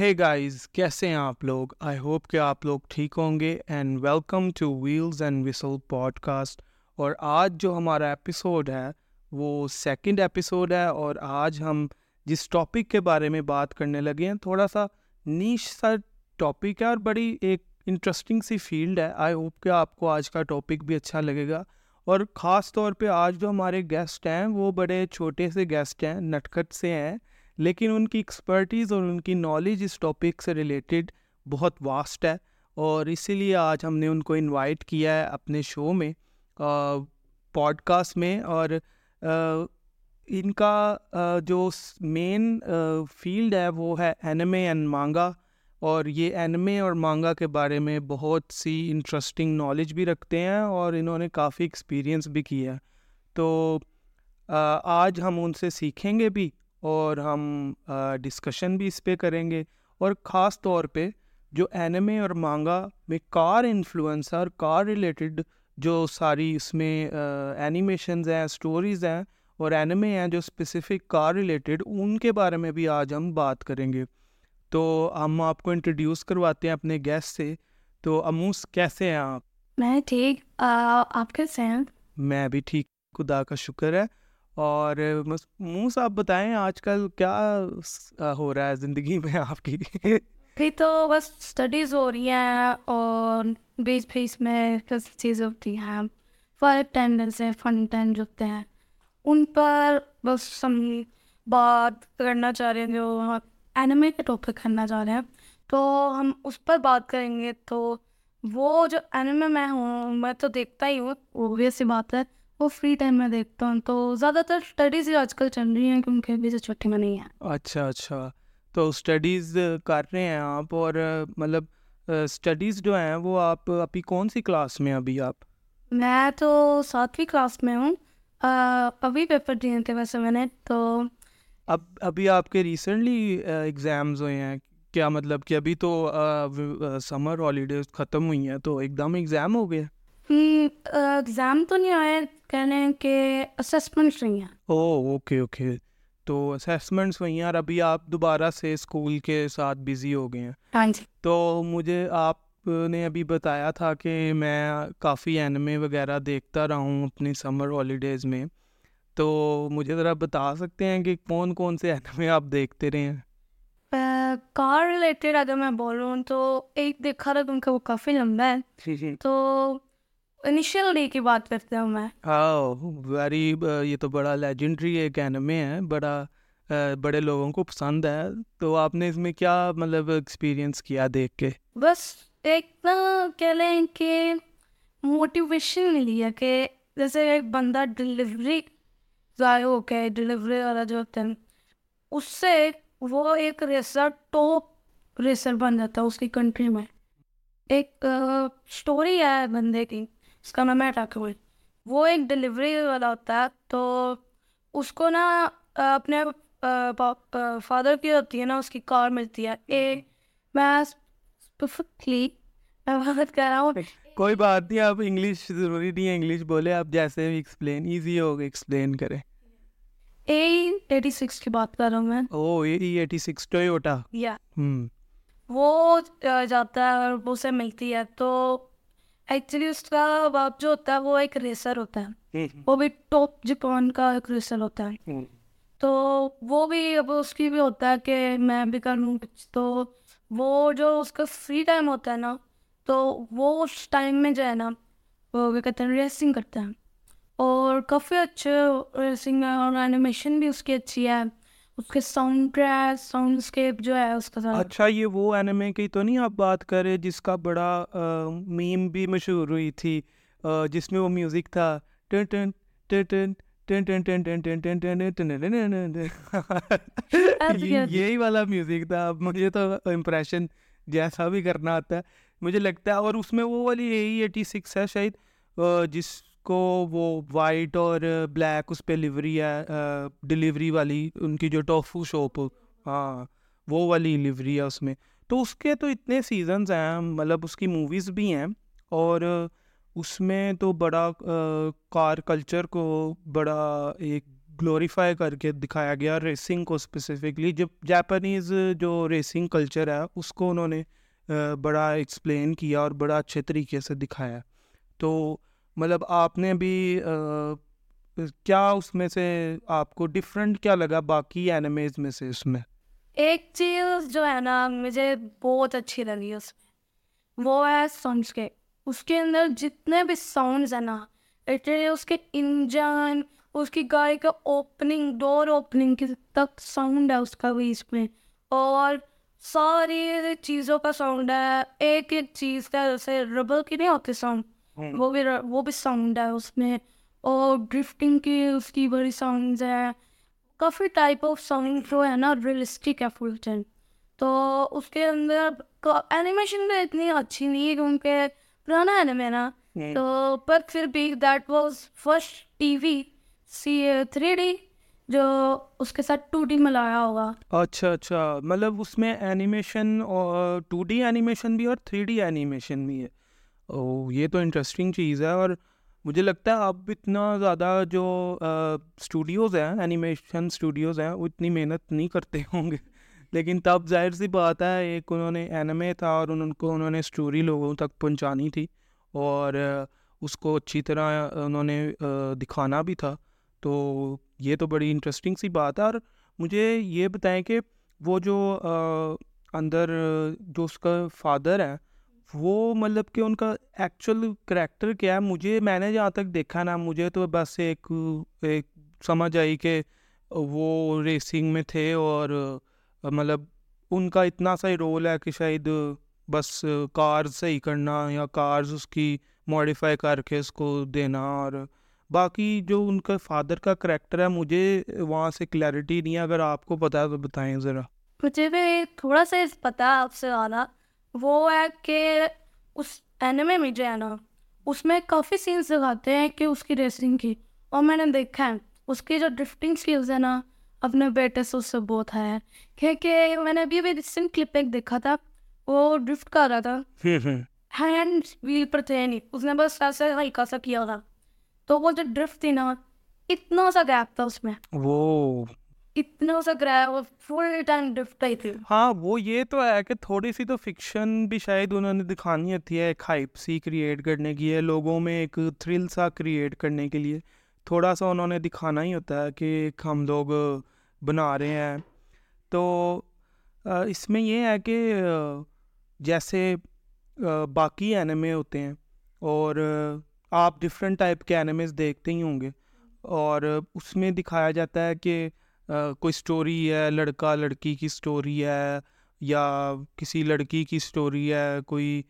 ہے گائز کیسے ہیں آپ لوگ؟ آئی ہوپ کہ آپ لوگ ٹھیک ہوں گے and welcome to Wheels and Whistle podcast اور آج جو ہمارا ایپیسوڈ ہے، وہ سیکنڈ ایپیسوڈ ہے اور آج ہم جس ٹاپک کے بارے میں بات کرنے لگے ہیں، تھوڑا سا نیش سا ٹاپک ہے اور بڑی ایک انٹرسٹنگ سی فیلڈ ہے۔ آئی ہوپ کہ آپ کو آج کا ٹاپک بھی اچھا لگے گا۔ اور خاص طور پہ آج جو ہمارے گیسٹ ہیں، وہ بڑے چھوٹے سے گیسٹ ہیں نٹکٹ سے ہیں۔ لیکن ان کی ایکسپرٹیز اور ان کی نالج اس ٹاپک سے ریلیٹڈ بہت واسٹ ہے اور اسی لیے آج ہم نے ان کو انوائٹ کیا ہے اپنے شو میں پوڈ کاسٹ میں اور ان کا جو مین فیلڈ ہے وہ ہے اینمے اینڈ مانگا اور یہ اینمے اور مانگا کے بارے میں بہت سی انٹرسٹنگ نالج بھی رکھتے ہیں اور انہوں نے کافی ایکسپیرئنس بھی کیا ہے۔ تو آج ہم ان سے سیکھیں گے بھی اور ہم ڈسکشن بھی اس پہ کریں گے۔ اور خاص طور پہ جو اینمے اور مانگا میں کار انفلوئنس اور کار ریلیٹڈ جو ساری اس میں اینیمیشنز ہیں اسٹوریز ہیں اور اینمے ہیں جو اسپیسیفک کار ریلیٹڈ ان کے بارے میں بھی آج ہم بات کریں گے۔ تو ہم آپ کو انٹروڈیوس کرواتے ہیں اپنے گیسٹ سے۔ تو اموس کیسے ہیں آپ؟ میں ٹھیک آپ کیسے ہیں؟ میں بھی ٹھیک خدا کا شکر ہے۔ اور منہ صاحب بتائیں، آج کل کیا ہو رہا ہے زندگی میں آپ کی؟ پھر تو بس اسٹڈیز ہو رہی ہیں اور بیچ بیچ میں چیزیں ہوتی ہیں۔ فار اٹینڈنس ہیں فن ٹینڈ ہوتے ہیں۔ ان پر بس ہم بات کرنا چاہ رہے ہیں، جو اینیمے کے ٹاپک کرنا چاہ رہے ہیں۔ تو ہم اس پر بات کریں گے۔ تو وہ جو اینیمے میں ہوں، میں تو دیکھتا ہی ہوں، وہ بھی ایسی بات ہے۔ وہ فری ٹائم میں دیکھتا ہوں تو زیادہ تر اسٹڈیز ہی آج کل چل رہی ہیں کیونکہ ابھی سے چھٹی میں نہیں ہے۔ اچھا اچھا۔ تو اسٹڈیز کر رہے ہیں آپ اور مطلب اسٹڈیز جو ہیں وہ آپ ابھی کون سی کلاس میں ابھی آپ؟ میں تو ساتویں کلاس میں ہوں۔ ابھی پیپر دیے تھے ویسے میں نے تو اب ابھی آپ کے ریسنٹلی ایگزامز ہوئے ہیں۔ کیا مطلب کہ ابھی تو سمر ہالیڈیز ختم ہوئی ہیں تو ایک دم ایگزام ہو گیا ایگزام تو نہیں آئے کہہ لیں کہ اسسمنٹس ہوئی ہیں او اوکے اوکے تو اسسمنٹس ہوئی ہیں اور ابھی آپ دوبارہ سے اسکول کے ساتھ بزی ہو گئے ہیں ہاں جی تو مجھے آپ نے ابھی بتایا تھا کہ میں کافی اینمے وغیرہ دیکھتا رہا ہوں اپنی سمر ہالیڈیز میں تو مجھے ذرا بتا سکتے ہیں کہ کون کون سے اینمے آپ دیکھتے رہے ہیں کار ریلیٹڈ اگر میں بول رہا ہوں تو ایک دیکھا تھا کیونکہ وہ کافی لمبا ہے جی جی تو انیشیل ڈے کی بات کرتے میں۔ ہاں ویری یہ تو بڑا لیجنڈری ایک اینمے ہے بڑا بڑے لوگوں کو پسند ہے۔ تو آپ نے اس میں کیا مطلب ایکسپیرئنس کیا دیکھ کے؟ بس ایک نا کہہ لیں کہ موٹیویشن ملی ہے کہ جیسے ایک بندہ ڈلیوری ضائع ہو کے ڈلیوری والا جو ہوتا ہے اس سے وہ ایک ریسر ٹاپ ریسر بن جاتا ہے اس کی کنٹری میں۔ ایک اسٹوری ہے بندے کی۔ اس کا نام ہے ٹاکوئی وہ ایک ڈلیوری والا ہوتا ہے تو اس کو نا اپنے فادر کی ہوتی ہے نا اس کی کار ملتی ہے. ایک میں اسپیسفکلی میں بات کر رہا ہوں۔ کوئی بات نہیں آپ انگلش ضروری نہیں ہے انگلش بولے آپ جیسے بھی ایکسپلین ایزی ہوگا ایکسپلین کریں اے ایٹی سکس کی بات کر رہا ہوں میں۔ O A eighty six Toyota یا وہ جاتا ہے اور اسے ملتی ہے تو ایکچولی اس کا باپ جو ہوتا ہے وہ ایک ریسر ہوتا ہے۔ وہ بھی ٹاپ جپان کا ایک ریسر ہوتا ہے۔ تو وہ بھی اب اس کی بھی ہوتا ہے کہ میں بھی کر لوں کچھ۔ تو وہ جو اس کا فری ٹائم ہوتا ہے نا تو وہ اس ٹائم میں جو ہے نا وہ کیا کہتے ہیں ریسنگ کرتے ہیں اور کافی اچھے ریسنگ ہے اور اینیمیشن بھی اس کی اچھی ہے۔ اس کے ساؤنڈ ٹریک ساؤنڈ اسکیپ جو ہے اس کا اچھا یہ وہ اینیمے کی تو نہیں آپ بات کر رہے جس کا بڑا میم بھی مشہور ہوئی تھی جس میں وہ میوزک تھا ٹن ٹن ٹن ٹن یہی والا میوزک تھا مجھے تو امپریشن جیسا بھی کرنا آتا ہے مجھے لگتا ہے اور اس میں وہ والی یہی ایٹی سکس ہے شاید جس کو وہ وائٹ اور بلیک اس پہ لیوری ہے ڈلیوری والی، ان کی جو ٹوفو شاپ ہاں وہ والی لیوری ہے اس میں۔ تو اس کے تو اتنے سیزنز ہیں مطلب اس کی موویز بھی ہیں، اور اس میں تو بڑا کار کلچر کو بڑا ایک گلوریفائی کر کے دکھایا گیا ریسنگ کو اسپیسیفکلی جب جاپانیز جو ریسنگ کلچر ہے، اس کو انہوں نے بڑا ایکسپلین کیا اور بڑا اچھے طریقے سے دکھایا۔ تو مطلب آپ نے بھی کیا اس میں سے آپ کو ڈفرینٹ کیا لگا باقی اینیمیز میں سے اس میں؟ ایک چیز جو ہے نا، مجھے بہت اچھی لگی اس میں، وہ ہے ساؤنڈس کے۔ اس کے اندر جتنے بھی ساؤنڈز ہیں نا اس کے انجن اس کی گاڑی کا اوپننگ ڈور اوپننگ کی تک ساؤنڈ ہے اس کا بھی اس میں۔ اور ساری چیزوں کا ساؤنڈ ہے، ایک ایک چیز کا، جیسے ربل کی نہیں ہوتی ساؤنڈ وہ بھی وہ بھی ساؤنڈ ہے اس میں اور ڈرفٹنگ کی اس کی بڑی ساؤنڈز ہے کافی ٹائپ آف ساؤنڈ جو ہے نا ریئلسٹک ہے فل ٹائم تو اس کے اندر اینیمیشن بھی اتنی اچھی نہیں ہے کیونکہ پرانا اینیمے نا۔ تو پر پھر بھی that was first T V C three D جو اس کے ساتھ ٹو ڈی ملایا ہوگا۔ اچھا اچھا۔ مطلب اس میں اینیمیشن اور ٹو ڈی اینیمیشن بھی اور تھری ڈی اینیمیشن بھی ہے۔ او یہ تو انٹرسٹنگ چیز ہے اور مجھے لگتا ہے اب اتنا زیادہ جو اسٹوڈیوز ہیں اینیمیشن اسٹوڈیوز ہیں، وہ اتنی محنت نہیں کرتے ہوں گے۔ لیکن تب ظاہر سی بات ہے، ایک انہوں نے اینمے تھا اور ان کو انہوں نے اسٹوری لوگوں تک پہنچانی تھی اور اس کو اچھی طرح انہوں نے دکھانا بھی تھا۔ تو یہ تو بڑی انٹرسٹنگ سی بات ہے اور مجھے یہ بتائیں کہ وہ جو اندر جو اس کا فادر ہے وہ مطلب کہ ان کا ایکچوئل کریکٹر کیا ہے، مجھے، میں نے جہاں تک دیکھا نا، مجھے تو بس ایک ایک سمجھ آئی کہ وہ ریسنگ میں تھے اور مطلب ان کا اتنا سا ہی رول ہے کہ شاید بس کارز صحیح کرنا یا کارز اس کی ماڈیفائی کر کے اس کو دینا اور باقی جو ان کا فادر کا کریکٹر ہے، مجھے وہاں سے کلیئرٹی نہیں ہے۔ اگر آپ کو پتا ہے تو بتائیں ذرا۔ مجھے بھی تھوڑا سا پتا آپ سے زیادہ وہ ہے کہ اس اینمے میں جو ہے نا اس میں کافی سینس دکھاتے ہیں کہ اس کی ریسنگ کی۔ اور میں نے دیکھا ہے اس کی جو ڈرفٹنگ اسکلز ہے نا اپنے بیٹے سے اس سے بہت ہے۔ کیونکہ میں نے ابھی ابھی ریسنٹ کلپ ایک دیکھا تھا وہ ڈرفٹ کر رہا تھا۔ ہینڈ ویل پر تھے نہیں اس نے بس ایسے ہلکا سا کیا تھا۔ تو وہ جو ڈرفٹ تھی نا اتنا سا گیپ تھا اس میں۔ وہ اتنا سا گریپ فل ٹائم ڈرفٹ ہی تھی۔ ہاں وہ یہ تو ہے کہ تھوڑی سی تو فکشن بھی شاید انہوں نے دکھانی ہوتی ہے ایک ہائپ سی کریٹ کرنے کی ہے لوگوں میں ایک تھرل سا کریٹ کرنے کے لیے۔ تھوڑا سا انہوں نے دکھانا ہی ہوتا ہے کہ ہم لوگ بنا رہے ہیں۔ تو اس میں یہ ہے کہ جیسے باقی اینمے ہوتے ہیں۔ اور آپ ڈفرینٹ ٹائپ کے اینیمیز دیکھتے ہی ہوں گے۔ اور اس میں دکھایا جاتا ہے کہ کوئی اسٹوری ہے، لڑکا لڑکی کی اسٹوری ہے یا کسی لڑکی کی اسٹوری ہے، کوئی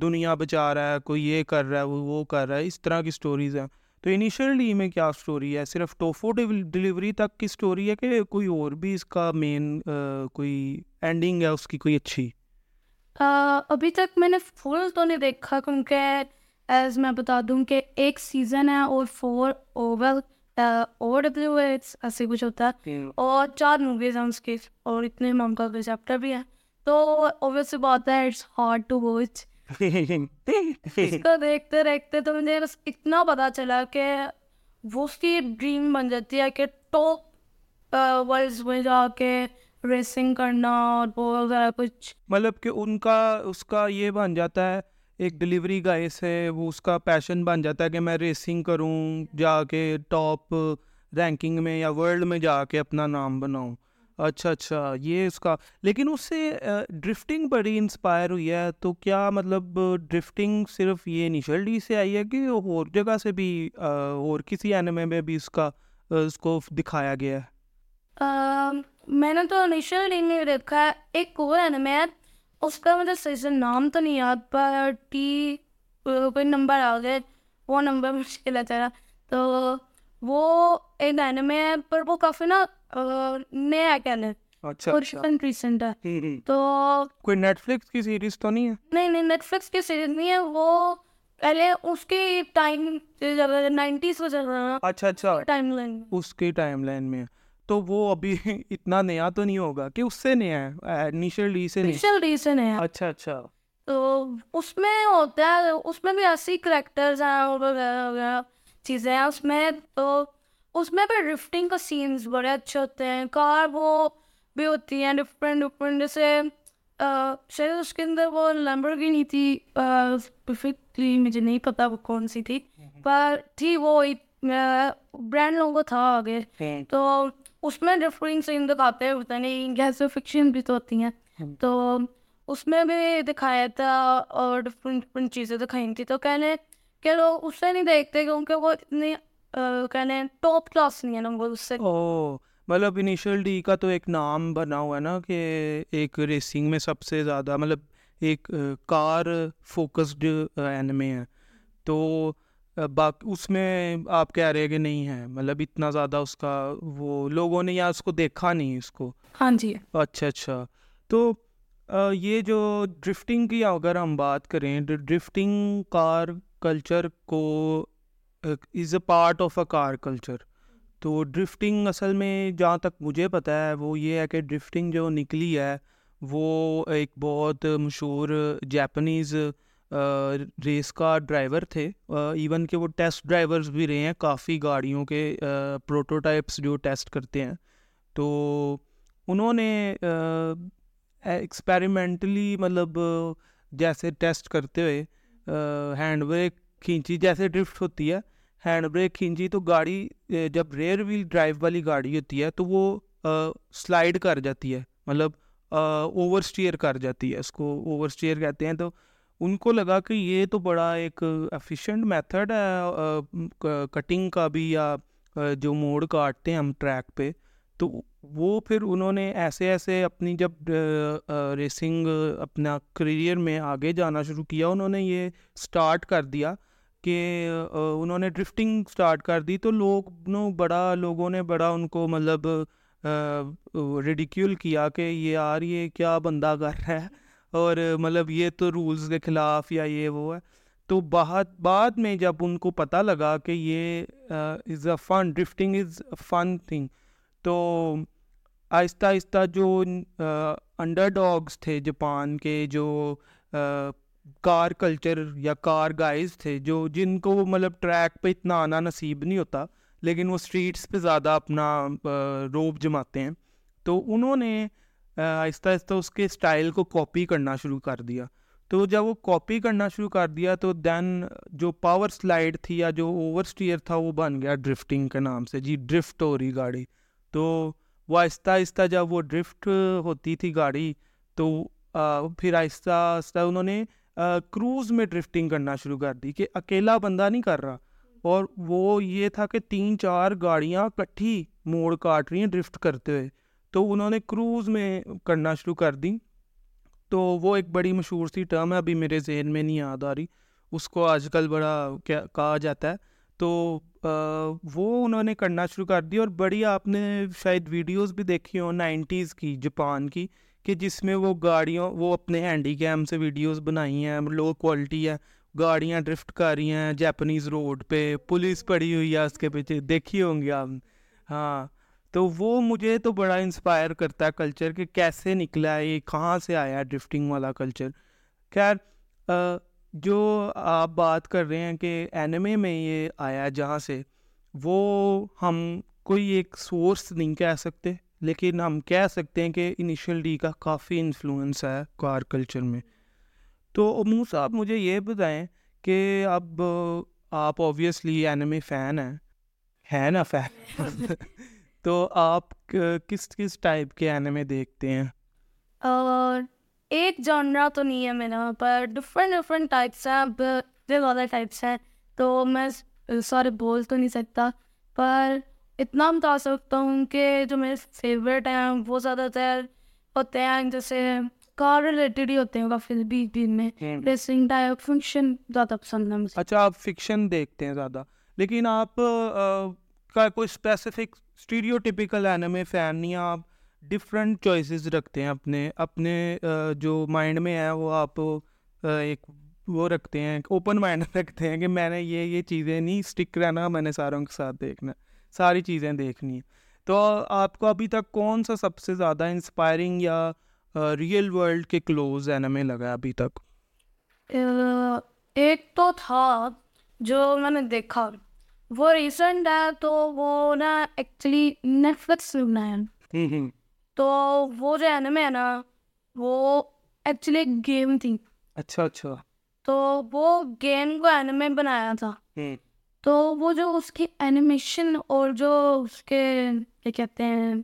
دنیا بچا رہا ہے، کوئی یہ کر رہا ہے، وہ وہ کر رہا ہے، اس طرح کی اسٹوریز ہیں۔ تو انیشیل میں کیا اسٹوری ہے؟ صرف ٹوفو ڈلیوری تک کی اسٹوری ہے کہ کوئی اور بھی اس کا مین کوئی اینڈنگ ہے، اس کی کوئی اچھی؟ ابھی تک میں نے فل تو نہیں دیکھا، کیونکہ ایز میں بتا دوں کہ ایک سیزن ہے اور فور اوول او ڈبلیو ایسے کچھ ہوتا ہے۔ اور چار موویز ہیں اس کی اور اتنے چیپٹر بھی تو اوبیس سی بات ہے اٹس ہارڈ ٹو واچ اس کو دیکھتے دیکھتے تو مجھے اتنا پتا چلا کہ وہ اس کی ڈریم بن جاتی ہے کہ ٹاپ میں جا کے ریسنگ کرنا اور بہت زیادہ کچھ۔ مطلب کہ ان کا اس کا یہ بن جاتا ہے ایک ڈلیوری گائے سے وہ اس کا پیشن بن جاتا ہے کہ میں ریسنگ کروں، جا کے ٹاپ رینکنگ میں یا ورلڈ میں جا کے اپنا نام بناؤں۔ اچھا اچھا یہ اس کا۔ لیکن اس سے ڈرفٹنگ بڑی انسپائر ہوئی ہے۔ تو کیا مطلب ڈرفٹنگ صرف یہ انیشل ڈی سے آئی ہے کہ اور جگہ سے بھی اور کسی اینمے میں بھی اس کا اس کو دکھایا گیا ہے؟ میں نے تو انیشل ڈی نہیں دیکھا ایک اور اینمے ہے۔ اس کا مجھے صحیح سے نام تو نہیں یاد پر ٹی کوئی نمبر آ گئے وہ نمبر مشکل ہے تو وہ ایک اینمے ہے پر وہ کافی نا نیا کہنے۔ اچھا ریسنٹ ہے۔ تو کوئی نیٹ فلکس کی سیریز تو نہیں ہے؟ نہیں نہیں نیٹ فلکس کی سیریز نہیں ہے۔ وہ پہلے اس کی ٹائم نائنٹیز کو چل رہا اچھا اچھا۔ ٹائم لائن اس کی ٹائم لائن میں۔ تو وہ ابھی اتنا نیا تو نہیں ہوگا کہ اس سے نیا ہے انیشل ڈی سے انیشل ڈی سے نیا۔ اچھا اچھا۔ تو اس میں ہوتا ہے اس میں بھی ایسی کریکٹرز ہیں وغیرہ وغیرہ چیزیں ہیں۔ اس میں تو اس میں بھی ڈرفٹنگ کا سینس بڑے اچھے ہوتے ہیں۔ کار وہ بھی ہوتی ہیں ڈفرینٹ ڈفرینٹ جیسے شاید اس کے اندر وہ لمبر کی نہیں تھی پرفیکٹلی مجھے نہیں پتا وہ کون سی تھی۔ پر تھی وہ برانڈ لوگوں کو تھا آگے۔ تو اس میں ڈفرنگ سین دکھاتے ہیں پتہ نہیں کیسے فکشن بھی تو ہوتی ہیں۔ تو اس میں بھی دکھایا تھا اور ڈفرینٹ ڈفرینٹ چیزیں دکھائی تھیں۔ تو کہنے کہ لوگ اس سے نہیں دیکھتے کیونکہ وہ اتنی کہنے ٹاپ کلاس نہیں ہے نا وہ اس سے۔ مطلب انیشل ڈی کا تو ایک نام بنا ہوا ہے نا کہ ایک ریسنگ میں سب سے زیادہ مطلب ایک کار فوکسڈ اینمے ہے۔ تو باقی اس میں آپ کہہ رہے کہ نہیں ہے مطلب اتنا زیادہ اس کا وہ لوگوں نے یا اس کو دیکھا نہیں اس کو؟ ہاں جی۔ اچھا اچھا۔ تو یہ جو ڈرفٹنگ کی اگر ہم بات کریں ڈرفٹنگ کار کلچر کو is a part of a car culture تو ڈرفٹنگ اصل میں جہاں تک مجھے پتہ ہے وہ یہ ہے کہ ڈرفٹنگ جو نکلی ہے وہ ایک بہت مشہور جیپنیز ریس کا ڈرائیور تھے۔ ایون کہ وہ ٹیسٹ ڈرائیورز بھی رہے ہیں کافی گاڑیوں کے پروٹوٹائپس جو ٹیسٹ کرتے ہیں۔ تو انہوں نے ایکسپیریمنٹلی مطلب جیسے ٹیسٹ کرتے ہوئے ہینڈ بریک کھینچی۔ جیسے ڈرفٹ ہوتی ہے، ہینڈ بریک کھینچی تو گاڑی جب ریئر ویل ڈرائیو والی گاڑی ہوتی ہے تو وہ سلائڈ کر جاتی ہے۔ مطلب اوور اسٹیئر کر جاتی ہے اس کو۔ اوور اسٹیئر کہتے ہیں تو ان کو لگا کہ یہ تو بڑا ایک ایفیشینٹ میتھڈ ہے کٹنگ کا بھی یا جو موڑ کاٹتے ہیں ہم ٹریک پہ۔ تو وہ پھر انہوں نے ایسے ایسے اپنی جب ریسنگ اپنا کریئر میں آگے جانا شروع کیا، انہوں نے یہ اسٹارٹ کر دیا کہ انہوں نے ڈرفٹنگ اسٹارٹ کر دی۔ تو لوگ، نو، بڑا لوگوں نے بڑا ان کو مطلب ریڈیکیول کیا کہ یہ یار، یہ کیا بندہ کر رہا ہے؟ اور مطلب یہ تو رولز کے خلاف یا یہ وہ ہے۔ تو بہت بعد میں جب ان کو پتہ لگا کہ یہ از اے فن ڈرفٹنگ از فن تھنگ تو آہستہ آہستہ جو انڈر ڈاگس تھے جاپان کے، جو کار کلچر یا کار گائز تھے، جو جن کو مطلب ٹریک پہ اتنا آنا نصیب نہیں ہوتا، لیکن وہ اسٹریٹس پہ زیادہ اپنا روب جماتے ہیں۔ تو انہوں نے آہستہ آہستہ اس کے اسٹائل کو کاپی کرنا شروع کر دیا۔ تو جب وہ کاپی کرنا شروع کر دیا تو دین جو پاور سلائڈ تھی یا جو اوور اسٹیئر تھا وہ بن گیا ڈرفٹنگ کے نام سے۔ جی ڈرفٹ ہو رہی گاڑی۔ تو وہ آہستہ آہستہ جب وہ ڈرفٹ ہوتی تھی گاڑی تو پھر آہستہ آہستہ انہوں نے کروز میں ڈرفٹنگ کرنا شروع کر دی کہ اکیلا بندہ نہیں کر رہا۔ اور وہ یہ تھا کہ تین چار گاڑیاں کٹھی موڑ کاٹ رہی ہیں ڈرفٹ کرتے ہوئے۔ تو انہوں نے کروز میں کرنا شروع کر دی تو وہ ایک بڑی مشہور سی ٹرم ہے، ابھی میرے ذہن میں نہیں یاد آ رہی۔ اس کو آج کل بڑا کیا کہا جاتا ہے۔ تو وہ انہوں نے کرنا شروع کر دی اور بڑی آپ نے شاید ویڈیوز بھی دیکھی ہوں نائنٹیز کی، جاپان کی، کہ جس میں وہ گاڑیوں، وہ اپنے ہینڈی کیم سے ویڈیوز بنائی ہیں، لو کوالٹی ہے، گاڑیاں ڈرفٹ کر رہی ہیں جیپنیز روڈ پہ، پولیس پڑی ہوئی ہے اس کے پیچھے، دیکھی ہوں گی آپ۔ ہاں تو وہ مجھے تو بڑا انسپائر کرتا ہے کلچر کہ کیسے نکلا ہے، یہ کہاں سے آیا ہے ڈرفٹنگ والا کلچر خیر جو آپ بات کر رہے ہیں کہ اینمے میں یہ آیا جہاں سے، وہ ہم کوئی ایک سورس نہیں کہہ سکتے، لیکن ہم کہہ سکتے ہیں کہ انیشل ڈی کا کافی انفلوئنس ہے کار کلچر میں۔ تو امو صاحب، مجھے یہ بتائیں کہ اب آپ اوبیسلی اینمے فین ہیں۔ ہے نا فین تو آپ کس کس ٹائپ کے اینمے دیکھتے ہیں؟ اور ایک جانرا تو نہیں ہے میرا پر ڈفرینٹ ڈفرینٹ ٹائپس ہیں اب زیادہ ٹائپس ہیں تو میں سارے بول تو نہیں سکتا پر اتنا بتا سکتا ہوں کہ جو میرے فیوریٹ ہیں وہ زیادہ تر ہوتے ہیں جیسے کار ریلیٹڈ ہی ہوتے ہیں کافی بیچ بیچ میں ریسنگ ٹائپ فکشن زیادہ پسند ہے اچھا آپ فکشن دیکھتے ہیں زیادہ لیکن آپ کا کوئی specific stereotypical anime fan نہیں، آپ ڈفرینٹ چوائسیز رکھتے ہیں اپنے اپنے جو مائنڈ میں ہے وہ آپ ایک وہ رکھتے ہیں اوپن مائنڈ رکھتے ہیں کہ میں نے یہ یہ چیزیں نہیں اسٹک رہنا میں نے ساروں کے ساتھ دیکھنا ساری چیزیں دیکھنی ہیں۔ تو آپ کو ابھی تک کون سا سب سے زیادہ انسپائرنگ یا ریئل ورلڈ کے کلوز اینمے لگا ابھی تک؟ ایک تو تھا جو میں نے دیکھا۔ وہ ریسنٹ ہے تو وہ نا ایکچولی نیٹ فلکس بنایا تو وہ جو ہے نا وہ ایکچولی ایک گیم تھی۔ اچھا اچھا۔ تو وہ گیم کو اینم میں بنایا تھا۔ تو وہ جو اس کی اینیمیشن اور جو اس کے کیا کہتے ہیں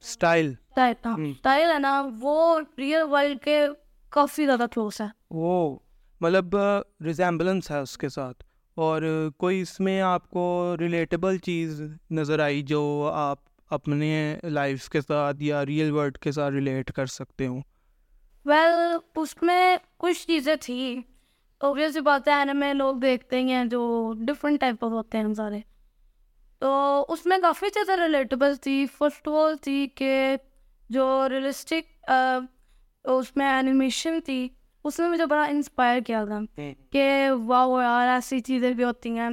اسٹائل اسٹائل ہے نا وہ ریئل ورلڈ کے کافی زیادہ کلوز ہے۔ وہ مطلب ریزیمبلنس ہے اس کے ساتھ۔ اور کوئی اس میں آپ کو ریلیٹیبل چیز نظر آئی جو آپ اپنے لائف کے ساتھ یا ریئل ورلڈ کے ساتھ ریلیٹ کر سکتے ہوں؟ ویل اس میں کچھ چیزیں تھیں اوبیس بات ہے اینمے لوگ دیکھتے ہی ہیں جو ڈفرینٹ ٹائپ آف ہوتے ہیں سارے. تو اس میں کافی چیزیں ریلیٹیبل تھی. فرسٹ آف آل تھی کہ جو ریئلسٹک اس میں اینیمیشن تھی. اس میں مجھے بڑا انسپائر کیا تھا کہ واہ یار ایسی چیزیں بھی ہوتی ہیں۔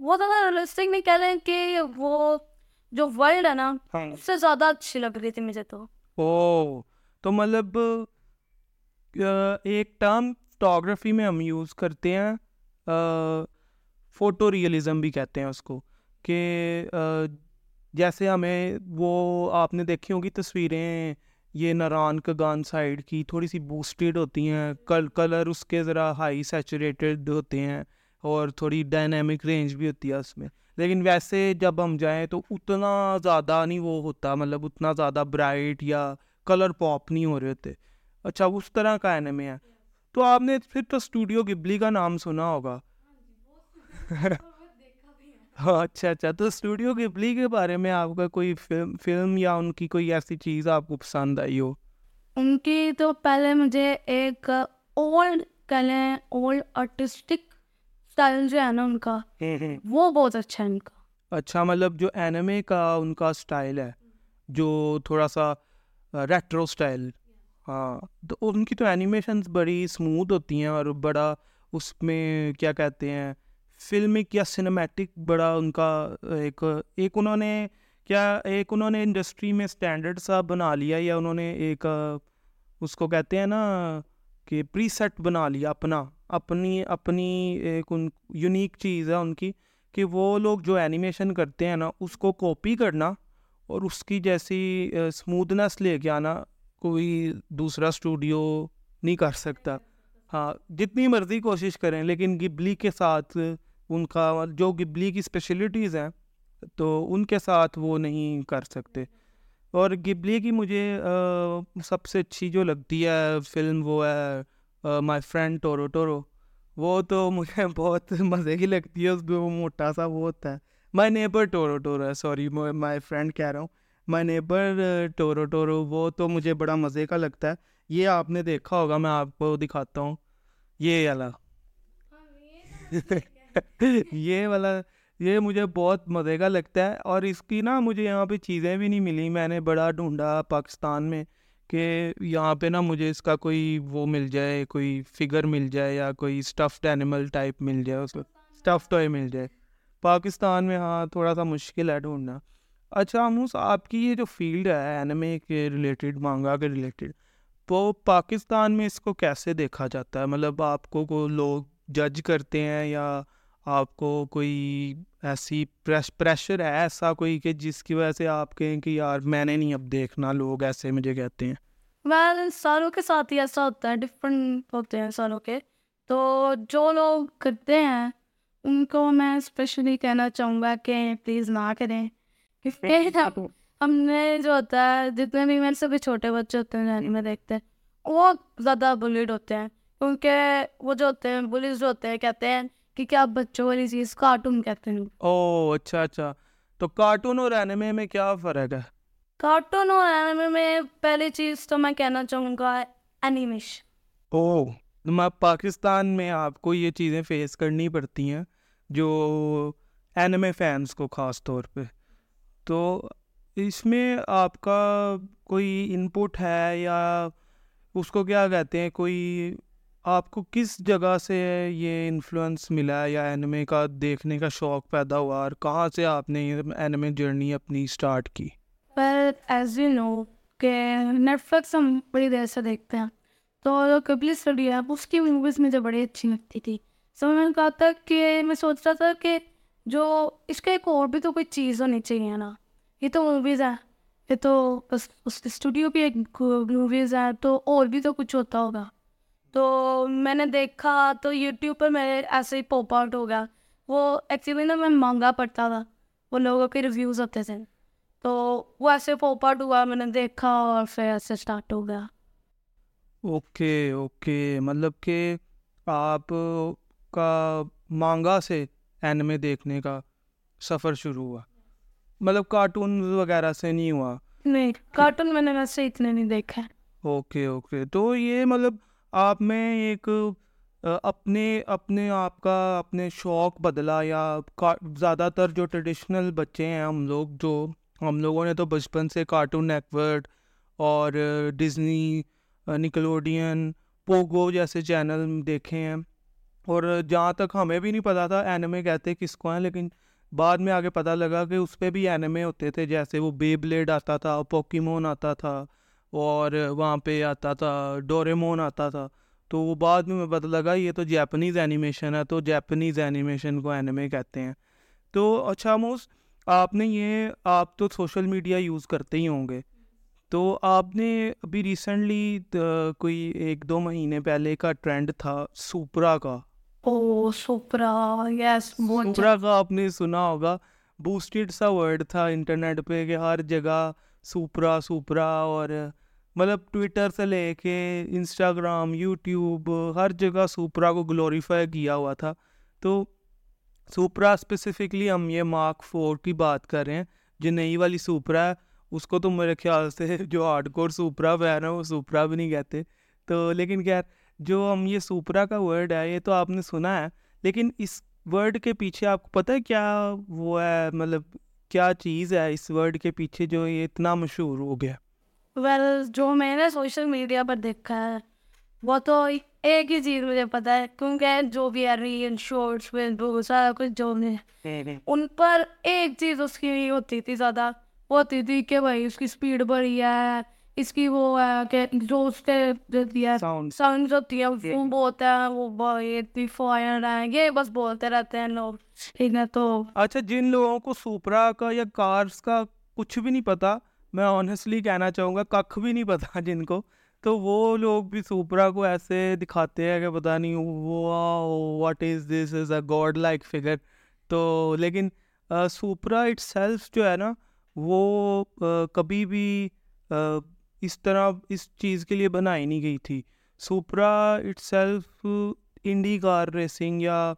وہ زیادہ ریئلسٹک نہیں کہہ رہے ہیں کہ وہ جو ورلڈ ہے نا اس سے زیادہ اچھی لگ رہی تھی مجھے تو۔ او تو مطلب ایک ٹرم فوٹوگرافی میں ہم یوز کرتے ہیں فوٹو ریئلزم بھی کہتے ہیں اس کو۔ کہ جیسے ہمیں وہ آپ نے دیکھی ہوگی تصویریں یہ ناران کگان سائڈ کی تھوڑی سی بوسٹیڈ ہوتی ہیں کل کلر اس کے ذرا ہائی سیچوریٹڈ ہوتے ہیں اور تھوڑی ڈائنامک رینج بھی ہوتی ہے اس میں۔ لیکن ویسے جب ہم جائیں تو اتنا زیادہ نہیں وہ ہوتا مطلب اتنا زیادہ برائٹ یا کلر پاپ نہیں ہو رہے ہوتے۔ اچھا اس طرح کا اینمے ہے۔ تو آپ نے پھر تو اسٹوڈیو گبلی کا نام سنا ہوگا۔ ہاں اچھا اچھا۔ تو اسٹوڈیو گبلی کے بارے میں آپ کا کوئی فلم فلم یا ان کی کوئی ایسی چیز آپ کو پسند آئی ہو؟ ان کی تو پہلے مجھے ایک اولڈ کہہ لیں اولڈ آرٹسٹک اسٹائل جو ہے نا ان کا وہ بہت اچھا ہے ان کا۔ اچھا مطلب جو اینمے کا ان کا اسٹائل ہے جو تھوڑا سا ریٹرو اسٹائل ہاں تو ان کی تو اینیمیشنس بڑی اسموتھ ہوتی ہیں اور بڑا اس میں کیا کہتے ہیں فلمک یا سنیمیٹک بڑا ان کا ایک ایک انہوں نے کیا، ایک انہوں نے انڈسٹری میں اسٹینڈرڈ سا بنا لیا یا انہوں نے ایک، اس کو کہتے ہیں نا کہ پری سیٹ بنا لیا اپنا، اپنی اپنی ایک ان یونیک چیز ہے ان کی کہ وہ لوگ جو اینیمیشن کرتے ہیں نا، اس کو کاپی کرنا اور اس کی جیسی اسموتھنیس لے کے آنا، کوئی دوسرا اسٹوڈیو نہیں کر سکتا۔ ہاں جتنی مرضی کوشش کریں، لیکن گبلی کے ساتھ ان کا جو گبلی کی اسپیشلٹیز ہیں، تو ان کے ساتھ وہ نہیں کر سکتے۔ اور گبلی کی مجھے سب سے اچھی جو لگتی ہے فلم وہ ہے مائی فرینڈ ٹورو ٹورو وہ تو مجھے بہت مزے کی لگتی ہے، اس میں وہ موٹا سا وہ ہوتا ہے۔ مائی نیبر ٹورو ٹورو ہے سوری مائی فرینڈ کہہ رہا ہوں۔ مائی نیبر ٹورو ٹورو وہ تو مجھے بڑا مزے کا لگتا ہے۔ یہ آپ نے دیکھا ہوگا، میں آپ کو دکھاتا ہوں۔ یہ والا۔ یہ والا، یہ مجھے بہت مزے کا لگتا ہے اور اس کی نا مجھے یہاں پہ چیزیں بھی نہیں ملی۔ میں نے بڑا ڈھونڈا پاکستان میں کہ یہاں پہ نا مجھے اس کا کوئی وہ مل جائے، کوئی فگر مل جائے یا کوئی اسٹفڈ اینیمل ٹائپ مل جائے، اس کو اسٹف ٹوائے مل جائے۔ پاکستان میں ہاں تھوڑا سا مشکل ہے ڈھونڈنا۔ اچھا اموس آپ کی یہ جو فیلڈ ہے اینمے کے ریلیٹڈ مانگا کے ریلیٹڈ وہ پاکستان میں اس کو کیسے دیکھا جاتا ہے؟ مطلب آپ کو کو لوگ جج کرتے ہیں یا آپ کو کوئی ایسی پریشر ہے ایسا کوئی کہ جس کی وجہ سے آپ کہیں کہ یار میں نے نہیں اب دیکھنا لوگ ایسے مجھے کہتے ہیں؟ ویل سالوں کے ساتھ ہی ایسا ہوتا ہے ڈفرینٹ ہوتے ہیں سالوں کے۔ تو جو لوگ کرتے ہیں ان کو میں اسپیشلی کہنا چاہوں گا کہ پلیز نہ کریں۔ ہم نے جو ہوتا ہے جتنے بھی میرے سے بھی چھوٹے بچے ہوتے ہیں میں دیکھتے ہیں وہ زیادہ بلیڈ ہوتے ہیں۔ کیونکہ وہ جو ہوتے ہیں بلیز جو ہوتے ہیں کہتے ہیں کہ کیا بچوں والی چیز کارٹون کہتے ہیں۔ او اچھا اچھا۔ تو کارٹون اور اینیمے میں کیا فرق ہے؟ کارٹون اور اینیمے میں پہلی چیز تو میں کہنا چاہوں گا اینیمیشن او پاکستان میں آپ کو یہ چیزیں فیس کرنی پڑتی ہیں جو اینیمے فینس کو خاص طور پہ۔ تو اس میں آپ کا کوئی انپٹ ہے یا اس کو کیا کہتے ہیں کوئی آپ کو کس جگہ سے یہ انفلوئنس ملا یا اینمے کا دیکھنے کا شوق پیدا ہوا اور کہاں سے آپ نے یہ اینمے جرنی اپنی اسٹارٹ کی؟ پر ایز یو نو کہ نیٹ فلکس ہم بڑی دیر سے دیکھتے ہیں، تو جو اسٹڈی ہے، اس کی موویز مجھے بڑی اچھی لگتی تھی۔ سو میں نے کہا تھا کہ میں سوچ رہا تھا کہ جو اس کا ایک اور بھی تو کوئی چیز ہونی چاہیے نا۔ یہ تو موویز ہے یہ تو بس اس اسٹوڈیو کی ایک موویز ہیں، تو اور بھی تو کچھ ہوتا ہوگا۔ تو میں نے دیکھا تو یوٹیوب پر میرے ایسے ہی پاپ آؤٹ ہو گیا۔ وہ ایکچولی نا میں مانگا پڑتا تھا۔ وہ لوگوں کے ریویوز ہوتے تھے۔ تو وہ ایسے پاپ آؤٹ ہوا میں نے دیکھا اور پھر ایسے اسٹارٹ ہو گیا۔ Okay okay. مطلب کہ آپ کا مانگا سے اینمے دیکھنے کا سفر شروع ہوا۔ مطلب کارٹون وغیرہ سے نہیں ہوا۔ نہیں کارٹون میں نے ویسے اتنے نہیں دیکھا اوکے اوکے۔ تو یہ مطلب آپ میں ایک اپنے اپنے آپ کا اپنے شوق بدلا یا زیادہ تر جو ٹریڈیشنل بچے ہیں ہم لوگ، جو ہم لوگوں نے تو بچپن سے کارٹون نیٹورک اور ڈزنی نکلوڈین پوگو جیسے چینل دیکھے ہیں۔ اور جہاں تک ہمیں بھی نہیں پتا تھا اینمے کہتے کس کو ہیں، لیکن بعد میں آگے پتہ لگا کہ اس پہ بھی اینمے ہوتے تھے، جیسے وہ بے بلیڈ آتا تھا پوکیمون آتا تھا۔ اور وہاں پہ آتا تھا ڈوریمون آتا تھا۔ تو وہ بعد میں پتہ لگا یہ تو جیپنیز اینیمیشن ہے تو جیپنیز اینیمیشن کو اینمے کہتے ہیں۔ تو اچھا موس آپ نے یہ آپ تو سوشل میڈیا یوز کرتے ہی ہوں گے۔ تو آپ نے ابھی ریسنٹلی کوئی ایک دو مہینے پہلے کا ٹرینڈ تھا سوپرا کا۔ سوپرا یس سوپرا کا آپ نے سنا ہوگا بوسٹڈ سا ورڈ تھا انٹرنیٹ پہ کہ ہر جگہ سوپرا سوپرا اور مطلب ٹویٹر سے لے کے انسٹاگرام، یوٹیوب، ہر جگہ سوپرا کو گلوریفائی کیا ہوا تھا۔ تو سوپرا اسپیسیفکلی ہم یہ مارک فور کی بات کر رہے ہیں۔ جو نئی والی سوپرا ہے، اس کو تو میرے خیال سے جو ہارڈ کور سوپرا فین ہے وہ سوپرا بھی نہیں کہتے۔ تو لیکن خیر، جو ہم یہ سوپرا کا ورڈ ہے، یہ تو آپ نے سنا ہے۔ لیکن اس ورڈ کے پیچھے آپ کو پتہ ہے کیا وہ ہے؟ مطلب کیا چیز ہے اس ورڈ کے پیچھے جو یہ اتنا مشہور ہو گیا؟ ویل جو میں نے سوشل میڈیا پر دیکھا ہے وہ تو ایک ہی چیز مجھے پتا ہے کیونکہ جو بھی ہے ریل شارٹس سارا کچھ جو بھی ان پر ایک چیز اس کی ہوتی تھی زیادہ وہ ہوتی تھی کہ بھائی اس کی اسپیڈ بڑی ہے اس کی وہ ہے کہ جو اس کے ساؤنڈ ہوتی ہے وہ بولتے ہیں وہ اتنی فائر ہے یہ بس بولتے رہتے ہیں لوگ ٹھیک ہے تو اچھا جن لوگوں کو سوپرا کا یا کارس کا کچھ بھی نہیں پتا میں آنیسٹلی کہنا چاہوں گا ککھ بھی نہیں پتا جن کو تو وہ لوگ بھی سوپرا کو ایسے دکھاتے ہیں کہ پتا نہیں what is this is a god like figure تو لیکن سوپرا اٹ سیلف جو ہے نا وہ کبھی بھی اس طرح اس چیز کے لیے بنائی نہیں گئی تھی۔ Supra itself Indy car racing یا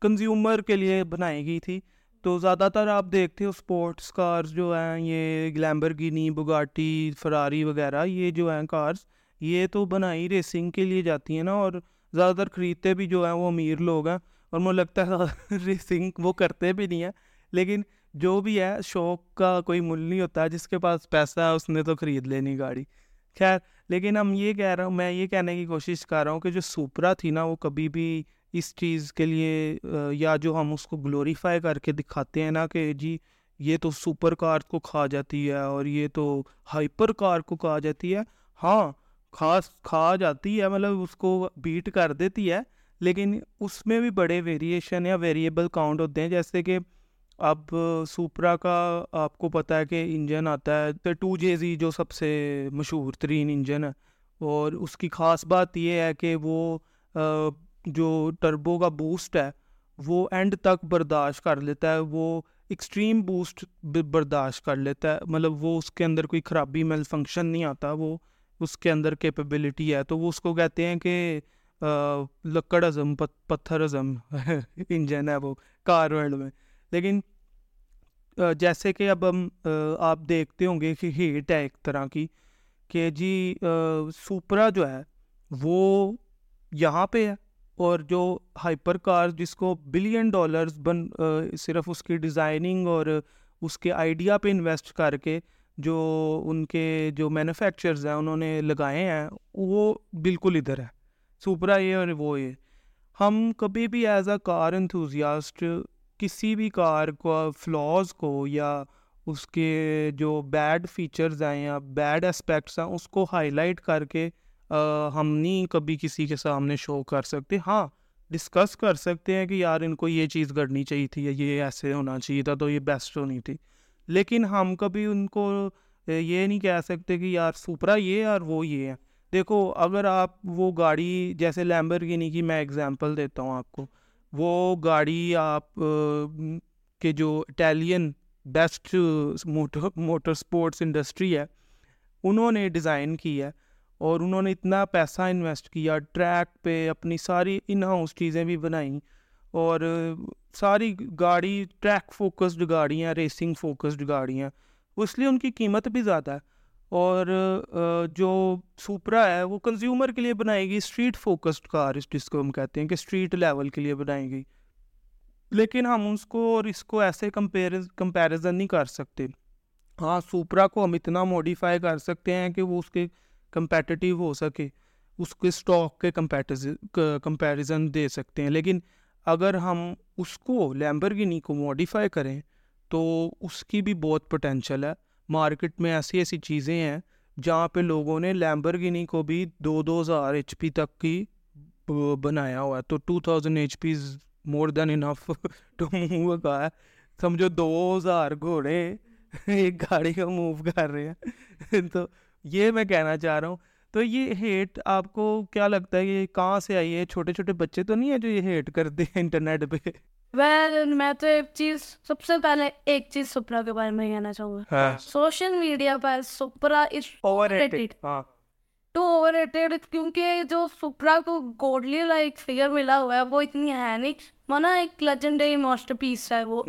کنزیومر کے لیے بنائی گئی تھی۔ تو زیادہ تر آپ دیکھتے ہو اسپورٹس کارز جو ہیں، یہ گلیمبر گینی بگاٹی فراری وغیرہ، یہ جو ہیں کارز یہ تو بنائی ریسنگ کے لیے جاتی ہیں نا۔ اور زیادہ تر خریدتے بھی جو ہیں وہ امیر لوگ ہیں۔ اور مجھے لگتا ہے ریسنگ وہ کرتے بھی نہیں ہیں۔ لیکن جو بھی ہے، شوق کا کوئی مل نہیں ہوتا، جس کے پاس پیسہ ہے، اس نے تو خرید لینی گاڑی۔ خیر، لیکن ہم یہ کہہ رہا ہوں، میں یہ کہنے کی کوشش کر رہا ہوں کہ جو سوپرا تھی نا، وہ کبھی بھی اس چیز کے لیے یا جو ہم اس کو گلوریفائی کر کے دکھاتے ہیں نا کہ جی یہ تو سپر کار کو کھا جاتی ہے اور یہ تو ہائپر کار کو کھا جاتی ہے۔ ہاں خاص، کھا جاتی ہے مطلب اس کو بیٹ کر دیتی ہے، لیکن اس میں بھی بڑے ویریشن یا ویریبل کاؤنٹ ہوتے ہیں، جیسے کہ اب سوپرا کا آپ کو پتہ ہے کہ انجن آتا ہے ٹو جے زی جو سب سے مشہور ترین انجن ہے۔ اور اس کی خاص بات یہ ہے کہ وہ جو ٹربو کا بوسٹ ہے، وہ اینڈ تک برداشت کر لیتا ہے۔ وہ ایکسٹریم بوسٹ برداشت کر لیتا ہے۔ مطلب وہ اس کے اندر کوئی خرابی میل فنکشن نہیں آتا، وہ اس کے اندر کیپیبلٹی ہے۔ تو وہ اس کو کہتے ہیں کہ لکڑ ازم پتھر ازم انجن ہے وہ، کار ورلڈ میں۔ لیکن جیسے کہ اب ہم آپ دیکھتے ہوں گے کہ ہیٹ ہے ایک طرح کی، کہ جی سپرا جو ہے، وہ یہاں پہ ہے اور جو ہائپر کار جس کو بلین ڈالرز بن صرف اس کی ڈیزائننگ اور اس کے آئیڈیا پہ انویسٹ کر کے جو ان کے جو مینوفیکچرز ہیں، انہوں نے لگائے ہیں، وہ بالکل ادھر ہے۔ سپرا یہ اور وہ یہ۔ ہم کبھی بھی ایز اے کار انتھوزیاسٹ کسی بھی کار کو فلاز کو یا اس کے جو بیڈ فیچرز ہیں یا بیڈ اسپیکٹس ہیں، اس کو ہائی لائٹ کر کے ہم نہیں کبھی کسی کے سامنے شو کر سکتے۔ ہاں ڈسکس کر سکتے ہیں کہ یار ان کو یہ چیز کرنی چاہیے تھی یا یہ ایسے ہونا چاہیے تھا تو یہ بیسٹ ہونی تھی۔ لیکن ہم کبھی ان کو یہ نہیں کہہ سکتے کہ یار سپرا یہ اور وہ یہ ہے۔ دیکھو، اگر آپ وہ گاڑی، جیسے لیمبرگینی کی میں اگزامپل دیتا ہوں آپ کو۔ وہ گاڑی آپ کے جو Italian best motor motor sports industry ہے، انہوں نے ڈیزائن کی ہے اور انہوں نے اتنا پیسہ انویسٹ کیا ٹریک پہ اپنی ساری ان ہاؤس چیزیں بھی بنائیں اور ساری گاڑی ٹریک فوکسڈ گاڑیاں ریسنگ فوکسڈ گاڑیاں، اس لیے ان کی قیمت بھی زیادہ ہے۔ اور جو سپرا ہے وہ کنزیومر کے لیے بنائے گی اسٹریٹ فوکسڈ کار جس کو ہم کہتے ہیں کہ اسٹریٹ لیول کے لیے بنائے گی لیکن ہم اس کو اور اس کو ایسے کمپیریزن نہیں کر سکتے۔ ہاں سپرا کو ہم اتنا موڈیفائی کر سکتے ہیں کہ وہ اس کے کمپیٹیو ہو سکے، اس کے اسٹاک کے کمپیریزن دے سکتے ہیں۔ لیکن اگر ہم اس کو لیمبرگنی کو موڈیفائی کریں تو اس کی بھی بہت پوٹینشیل ہے۔ مارکیٹ میں ایسی ایسی چیزیں ہیں جہاں پہ لوگوں نے لیمبرگنی کو بھی دو دو ہزار ایچ پی تک کی بنایا ہوا ہے۔ تو two thousand H P is more than enough to move کا ہے۔ سمجھو دو ہزار گھوڑے ایک گاڑی کا موو کر رہے ہیں۔ تو یہ میں کہنا چاہ رہا ہوں۔ تو یہ ہیٹ آپ کو کیا لگتا ہے؟ یہ کہاں سے آئی ہے؟ چھوٹے چھوٹے بچے تو نہیں ہیں جو یہ ہیٹ کرتے ہیں انٹرنیٹ پہ؟ ویل میں تو ایک چیز سب سے پہلے ایک چیز سپرا کے بارے میں کہنا چاہوں گا social media per Supra is over to overrated کیونکہ جو سپرا کو گوڈلی لائک فگر ملا ہوا ہے وہ اتنی ہے نہیں مانا ایک لیجنڈری ماسٹر پیس ہے وہ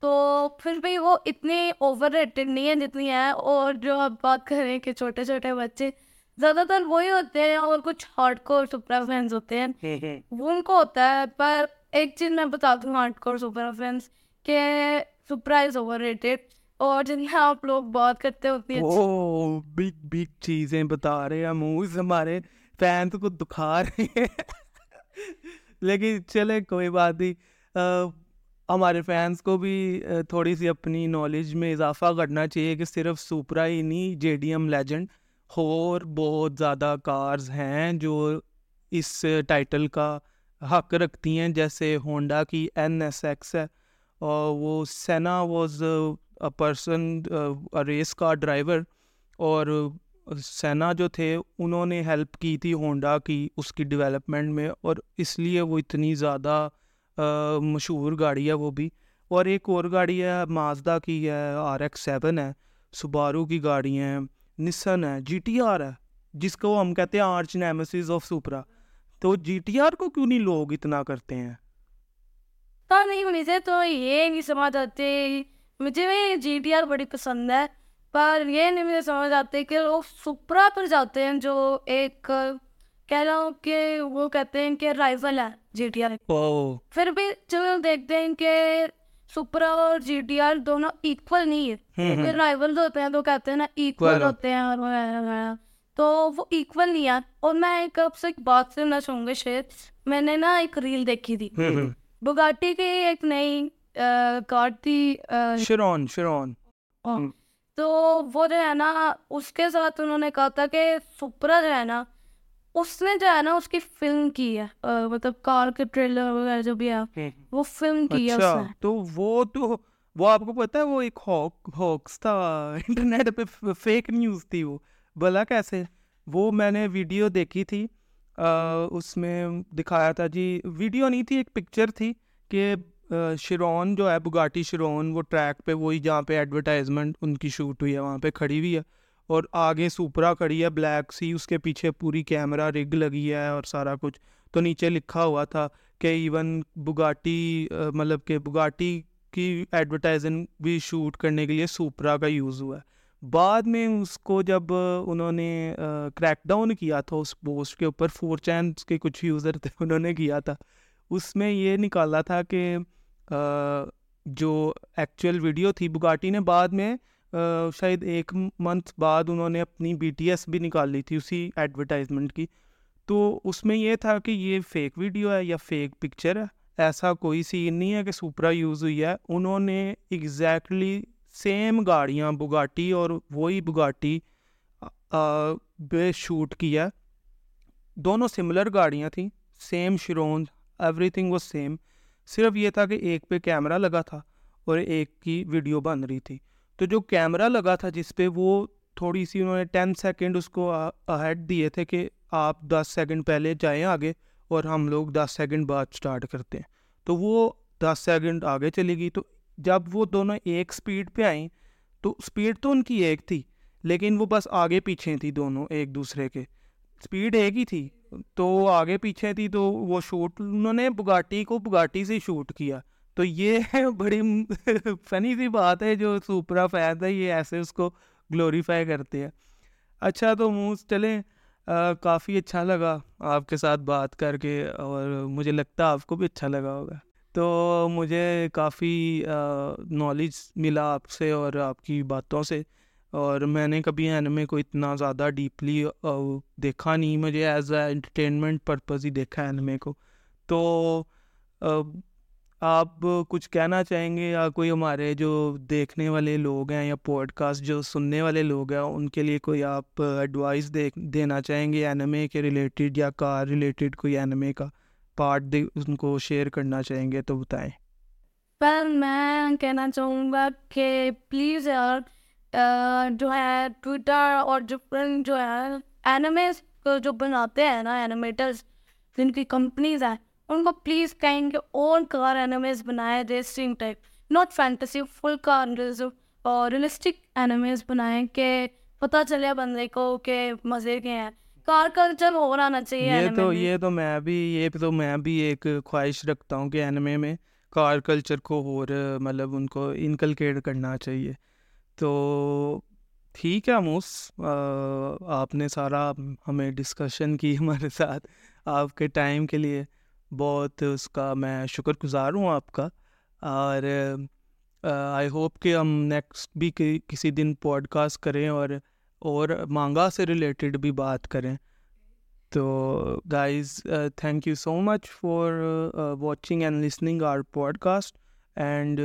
تو پھر بھی وہ اتنی اوور ریٹڈ نہیں ہے جتنی ہے اور جو آپ بات کریں کہ چھوٹے چھوٹے بچے زیادہ تر وہی ہوتے ہیں اور کچھ ہارڈ کور سپرا فینس ہوتے ہیں وہ ان کو ہوتا ہے پر ایک چیز میں بتا دوں ہارڈ کور سپر فینس کہ سپرا از اوور ریٹڈ اور جن میں آپ لوگ بات کرتے ہوتے ہیں۔ بگ بگ چیزیں بتا رہے ہیں منہ ہمارے فینس کو دکھا رہے ہیں۔ لیکن چلے، کوئی بات نہیں۔ ہمارے فینس کو بھی تھوڑی سی اپنی نالج میں اضافہ کرنا چاہیے کہ صرف سپرا ہی نہیں جے ڈی ایم لیجنڈ اور بہت زیادہ کارز ہیں جو اس ٹائٹل کا حق رکھتی ہیں، جیسے ہونڈا کی این ایس ایکس ہے، اور وہ Senna was a person race کا ڈرائیور اور سینا جو تھے، انہوں نے ہیلپ کی تھی ہونڈا کی اس کی ڈیولپمنٹ میں، اور اس لیے وہ اتنی زیادہ مشہور گاڑی ہے وہ بھی۔ اور ایک اور گاڑی ہے مازدا کی ہے آر ایکس سیون ہے سبارو کی گاڑی ہیں نسن ہے جی ٹی آر ہے، جس کو ہم کہتے ہیں آرچ نیمسز آف سپرا تو جی ٹی آر کو کیوں نہیں لوگ اتنا کرتے ہیں؟ تو نہیں مجھے تو یہ نہیں سمجھ آتے۔ مجھے جی ٹی آر بڑی پسند ہے پر یہ نہیں مجھے سمجھ آتے کہ لوگ سپرا پر جاتے ہیں جو ایک کہہ رہا ہوں کہ وہ کہتے ہیں کہ رائفل ہے جی ٹی آر۔ پھر بھی چلو دیکھتے ہیں کہ سپرا اور جی ٹی آر دونوں ایکول نہیں ہے۔ رائفل ہوتے ہیں تو کہتے ہیں نا ایکول ہوتے ہیں اور تو وہ ایکول نہیں ہے اور میں ایک اب سے ایک بات کرنا چاہوں گا شاید میں نے نا ایک ریل دیکھی تھی۔ بگاٹی کی ایک نئی کار تھی شرون شرون تو وہ جو ہے نا اس کے ساتھ انہوں نے کہا تھا کہ سپرا جو ہے نا اس نے جو ہے نا اس کی فلم کی ہے۔ مطلب کار کے ٹریلر وغیرہ جو بھی ہے وہ فلم کی ہے اس اچھا، نے۔ تو وہ تو وہ آپ کو پتا ہے وہ ایک ہوکس تھا انٹرنیٹ پہ فیک نیوز تھی وہ۔ بلا کیسے؟ وہ میں نے ویڈیو دیکھی تھی اس میں دکھایا تھا جی ویڈیو نہیں تھی، ایک پکچر تھی کہ شرون جو ہے، بگاٹی شرون وہ ٹریک پہ، وہی جہاں پہ ایڈورٹائزمنٹ ان کی شوٹ ہوئی ہے، وہاں پہ کھڑی ہوئی ہے اور آگے سپرا کھڑی ہے، بلیک سی، اس کے پیچھے پوری کیمرہ رگ لگی ہے اور سارا کچھ۔ تو نیچے لکھا ہوا تھا کہ ایون بگاٹی مطلب کہ بگاٹی کی ایڈورٹائزنگ بھی شوٹ کرنے کے لیے سپرا کا یوز ہوا ہے۔ بعد میں اس کو جب انہوں نے کریک ڈاؤن کیا تھا، اس پوسٹ کے اوپر فور چینس کے کچھ یوزر تھے، انہوں نے کیا تھا۔ اس میں یہ نکالا تھا کہ جو ایکچوئل ویڈیو تھی بگاٹی نے، بعد میں شاید ایک منتھ بعد انہوں نے اپنی بی ٹی ایس بھی نکال لی تھی اسی ایڈورٹائزمنٹ کی۔ تو اس میں یہ تھا کہ یہ فیک ویڈیو ہے یا فیک پکچر ہے، ایسا کوئی سین نہیں ہے کہ سپرا یوز ہوئی ہے۔ انہوں نے ایگزیکٹلی سیم گاڑیاں بگاٹی اور وہی بگاٹی بے شوٹ کیا دونوں سملر گاڑیاں تھیں سیم شرون ایوری تھنگ وہ سیم صرف یہ تھا کہ ایک پہ کیمرہ لگا تھا اور ایک کی ویڈیو بن رہی تھی۔ تو جو کیمرہ لگا تھا جس پہ وہ تھوڑی سی انہوں نے ٹین سیکنڈ اس کو ہیڈ دیے تھے کہ آپ دس سیکنڈ پہلے جائیں آگے اور ہم لوگ دس سیکنڈ بعد اسٹارٹ کرتے ہیں۔ تو وہ دس سیکنڈ آگے چلی گئی تو جب وہ دونوں ایک اسپیڈ پہ آئیں، تو اسپیڈ تو ان کی ایک تھی، لیکن وہ بس آگے پیچھے تھی دونوں ایک دوسرے کے۔ اسپیڈ ایک ہی تھی، تو وہ آگے پیچھے تھی تو وہ شوٹ انہوں نے بگاٹی کو بگاٹی سے شوٹ کیا۔ تو یہ بڑی فنی سی بات ہے جو سپرا فین ہے، یہ ایسے اس کو گلوریفائی کرتے ہیں۔ اچھا تو منہ چلیں کافی اچھا لگا آپ کے ساتھ بات کر کے، اور مجھے لگتا ہے آپ کو بھی اچھا لگا ہوگا۔ تو مجھے کافی نالج ملا آپ سے اور آپ کی باتوں سے اور میں نے کبھی اینمے کو اتنا زیادہ ڈیپلی دیکھا نہیں، مجھے ایز اے انٹرٹینمنٹ پرپز ہی دیکھا اینمے کو۔ تو آپ کچھ کہنا چاہیں گے یا کوئی ہمارے جو دیکھنے والے لوگ ہیں یا پوڈ کاسٹ جو سننے والے لوگ ہیں، ان کے لیے کوئی آپ ایڈوائس دینا چاہیں گے اینمے کے ریلیٹڈ یا کار ریلیٹڈ کوئی اینمے کا؟ پارٹ ان کو شیئر کرنا چاہیں گے تو بتائیں۔ پر میں کہنا چاہوں گا کہ پلیز یار جو ہے ٹویٹر اور جو جو ہے اینمیز جو بناتے ہیں نا اینیمیٹرز جن کی کمپنیز ہیں، ان کو پلیز کہیں گے اون کار اینیمیز بنائے racing type not fantasy full car اور ریئلسٹک اینیمیز بنائیں کہ پتہ چلے بندے کو کہ مزے کے ہیں۔ کار کلچر ہو رہا چاہیے یہ تو یہ تو میں بھی یہ تو میں بھی ایک خواہش رکھتا ہوں کہ اینمے میں کار کلچر کو اور مطلب ان کو انکلکیٹ کرنا چاہیے تو ٹھیک ہے موس آپ نے سارا ہمیں ڈسکشن کی ہمارے ساتھ آپ کے ٹائم کے لیے بہت اس کا میں شکر گزار ہوں آپ کا اور آئی ہوپ کہ ہم نیکسٹ بھی کسی دن پوڈ کاسٹ کریں اور اور مانگا سے ریلیٹڈ بھی بات کریں۔ تو guys thank you so much for watching and listening our podcast and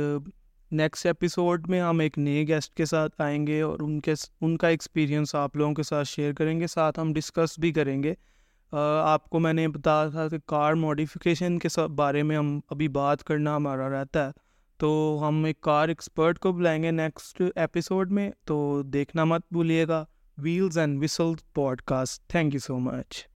next episode میں ہم ایک نئے گیسٹ کے ساتھ آئیں گے اور ان کے ان کا ایکسپیرینس آپ لوگوں کے ساتھ شیئر کریں گے۔ ساتھ ہم ڈسکس بھی کریں گے۔ uh, آپ کو میں نے بتایا تھا کہ کار ماڈیفیکیشن کے بارے میں ہم ابھی بات کرنا ہمارا رہتا ہے۔ تو ہم ایک کار ایکسپرٹ کو بلائیں گے نیکسٹ ایپیسوڈ میں، تو دیکھنا مت بھولیے گا۔ Wheels and whistle podcast thank you so much.